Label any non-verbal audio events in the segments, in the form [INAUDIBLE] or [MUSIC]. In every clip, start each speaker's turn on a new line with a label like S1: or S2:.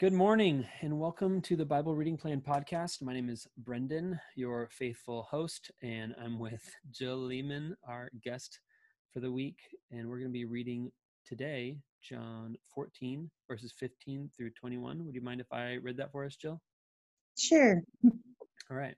S1: Good morning and welcome to the Bible Reading Plan podcast. My name is Brendan, your faithful host, and I'm with Jill Lehman, our guest for the week. And we're going to be reading today John 14, verses 15 through 21. Would you mind if I read that for us, Jill?
S2: Sure.
S1: All right.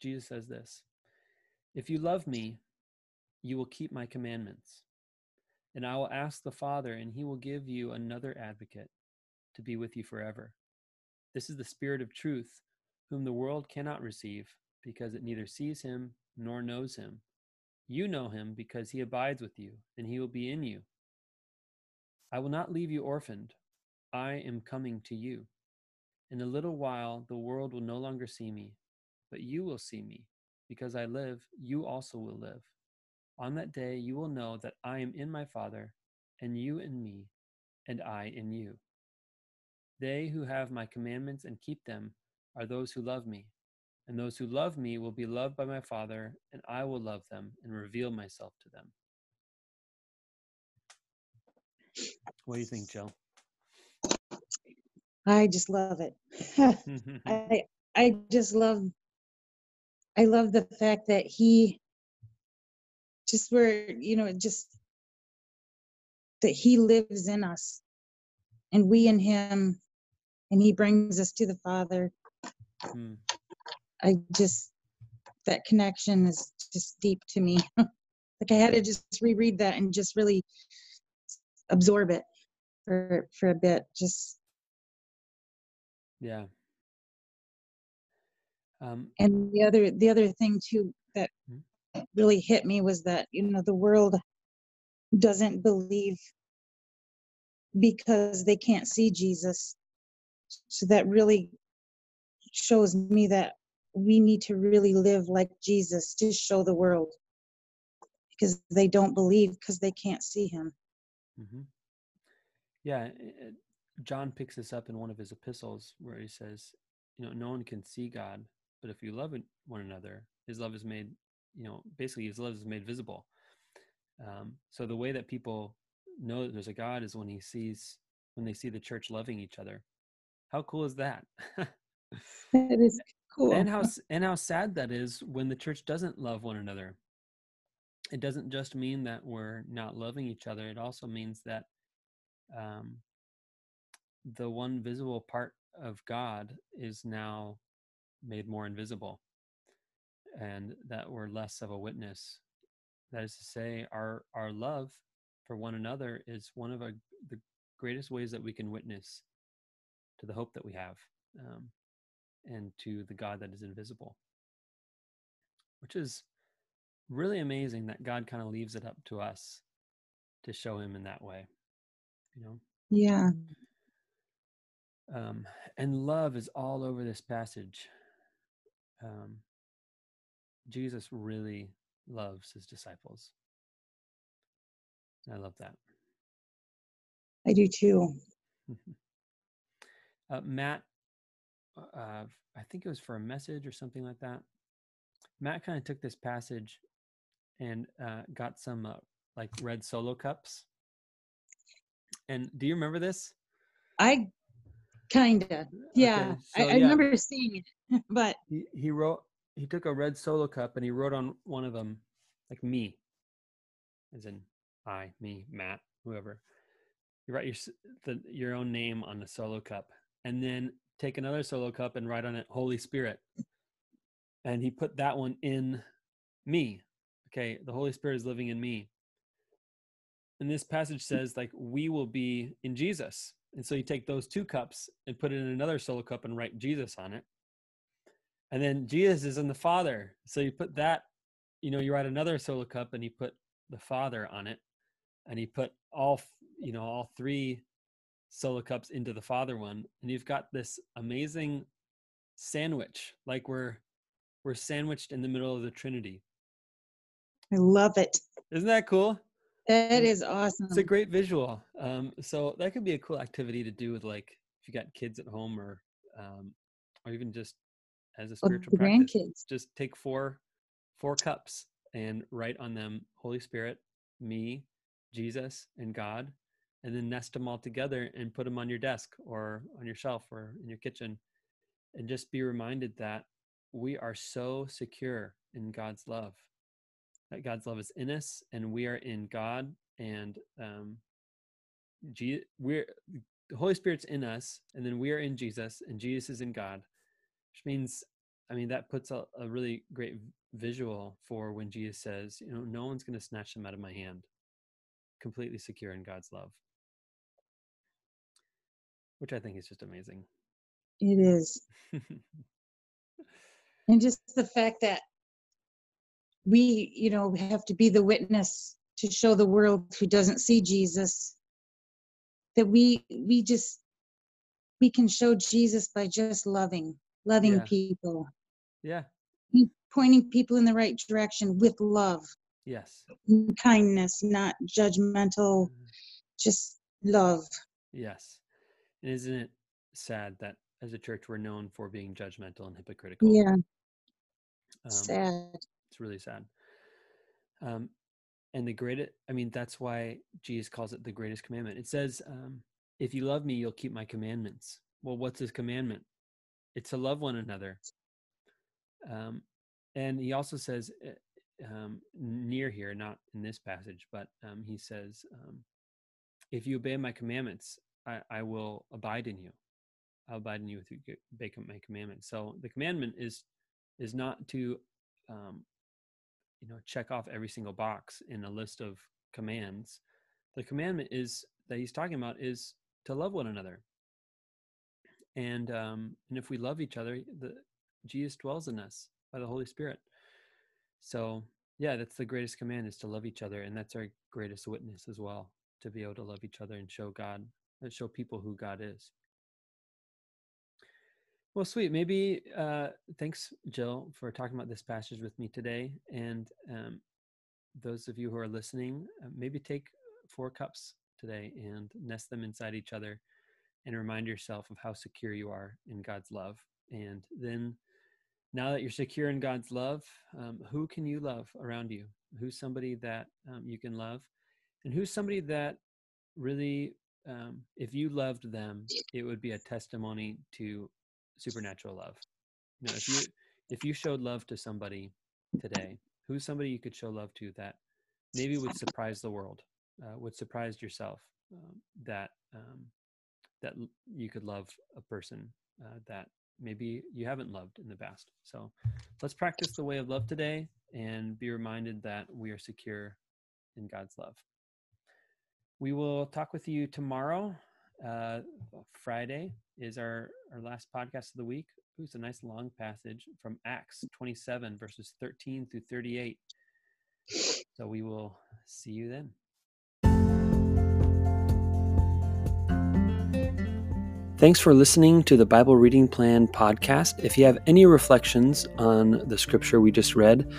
S1: Jesus says this If you love me, you will keep my commandments. And I will ask the Father, and he will give you another advocate to be with you forever. This is the Spirit of truth, whom the world cannot receive, because it neither sees him nor knows him. You know him because he abides with you, and he will be in you. I will not leave you orphaned. I am coming to you. In a little while, the world will no longer see me, but you will see me. Because I live, you also will live. On that day, you will know that I am in my Father, and you in me, and I in you. They who have my commandments and keep them are those who love me. And those who love me will be loved by my Father, and I will love them and reveal myself to them. What do you think, Jill?
S2: I just love it. [LAUGHS] [LAUGHS] I I just love I love the fact that he just where you know just that he lives in us and we in him and he brings us to the father mm. i just that connection is just deep to me [LAUGHS] like i had to just reread that and just really absorb it for for a bit just
S1: yeah
S2: um, and the other the other thing too that mm. really hit me was that you know the world doesn't believe because they can't see jesus so that really shows me that we need to really live like Jesus to show the world because they don't believe because they can't see him. Mm-hmm.
S1: Yeah, John picks this up in one of his epistles where he says, you know, no one can see God, but if you love one another, his love is made, you know, basically his love is made visible. Um, so the way that people know that there's a God is when he sees, when they see the church loving each other how cool is that? [LAUGHS]
S2: that is cool.
S1: And how and how sad that is when the church doesn't love one another. It doesn't just mean that we're not loving each other. It also means that um, the one visible part of God is now made more invisible, and that we're less of a witness. That is to say, our our love for one another is one of our, the greatest ways that we can witness to the hope that we have um, and to the God that is invisible, which is really amazing that God kind of leaves it up to us to show him in that way, you know?
S2: Yeah.
S1: Um, and love is all over this passage. Um, Jesus really loves his disciples. I love that.
S2: I do too. [LAUGHS]
S1: Uh, Matt, uh, uh, I think it was for a message or something like that. Matt kind of took this passage and uh, got some uh, like red solo cups. And do you remember this?
S2: I kind of, yeah. Okay, so, I, I yeah. remember seeing it, [LAUGHS] but
S1: he, he wrote. He took a red solo cup and he wrote on one of them, like me, as in I, me, Matt, whoever. You write your the, your own name on the solo cup, and then take another solo cup and write on it Holy Spirit. And he put that one in me. Okay, the Holy Spirit is living in me. And this passage says, like, we will be in Jesus. And so you take those two cups and put it in another solo cup and write Jesus on it. And then Jesus is in the Father. So you put that, you know, you write another solo cup and you put the Father on it. And he put all, you know, all three solo cups into the father one and you've got this amazing sandwich, like we're we're sandwiched in the middle of the Trinity.
S2: I love it.
S1: Isn't that cool?
S2: That is awesome.
S1: It's a great visual. Um, so that could be a cool activity to do with like if you got kids at home or um, or even just as a spiritual practice.
S2: grandkids.
S1: Just take four four cups and write on them Holy Spirit, me, Jesus, and God, and then nest them all together and put them on your desk or on your shelf or in your kitchen, and just be reminded that we are so secure in God's love. That God's love is in us, and we are in God, and um, Je- we're the Holy Spirit's in us, and then we are in Jesus, and Jesus is in God, which means, I mean, that puts a, a really great visual for when Jesus says, you know, no one's going to snatch them out of my hand, completely secure in God's love, which I think is just amazing.
S2: It is. [LAUGHS] And just the fact that we, you know, we have to be the witness to show the world who doesn't see Jesus that we we just we can show Jesus by just loving, loving
S1: Yeah.
S2: people,
S1: yeah.
S2: pointing people in the right direction with love
S1: Yes.
S2: kindness, not judgmental,
S1: Mhm.
S2: just love.
S1: Yes. And isn't it sad that as a church we're known for being judgmental and hypocritical?
S2: Yeah,
S1: Um,
S2: sad.
S1: It's really sad. Um, and the greatest, I mean, that's why Jesus calls it the greatest commandment. It says, um, if you love me, you'll keep my commandments. Well, what's his commandment? It's to love one another. Um, and he also says, uh, um, near here, not in this passage, but um, he says, um, if you obey my commandments, I, I will abide in you. I'll abide in you g- my commandment. So the commandment is is not to um, you know check off every single box in a list of commands the commandment is that he's talking about is to love one another and um and if we love each other the jesus dwells in us by the holy spirit so yeah that's the greatest command is to love each other and that's our greatest witness as well to be able to love each other and show god and show people who god is well, sweet. Maybe uh, thanks, Jill, for talking about this passage with me today. And um, those of you who are listening, uh, maybe take four cups today and nest them inside each other and remind yourself of how secure you are in God's love. And then, now that you're secure in God's love, um, who can you love around you? Who's somebody that um, you can love? And who's somebody that really, um, if you loved them, it would be a testimony to supernatural love. You know, if you if you showed love to somebody today, who's somebody you could show love to that maybe would surprise the world, uh, would surprise yourself, um, that um, that you could love a person uh, that maybe you haven't loved in the past. So let's practice the way of love today and be reminded that we are secure in God's love. We will talk with you tomorrow. Uh, Friday is our, our last podcast of the week. Ooh, it's a nice long passage from Acts 27, verses 13 through 38. So we will see you then. Thanks for listening to the Bible Reading Plan podcast. If you have any reflections on the scripture we just read,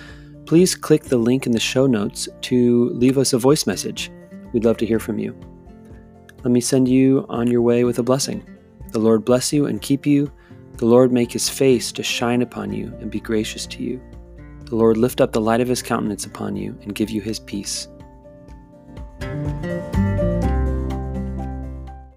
S1: please click the link in the show notes to leave us a voice message. We'd love to hear from you. Let me send you on your way with a blessing. The Lord bless you and keep you. The Lord make his face to shine upon you and be gracious to you. The Lord lift up the light of his countenance upon you and give you his peace.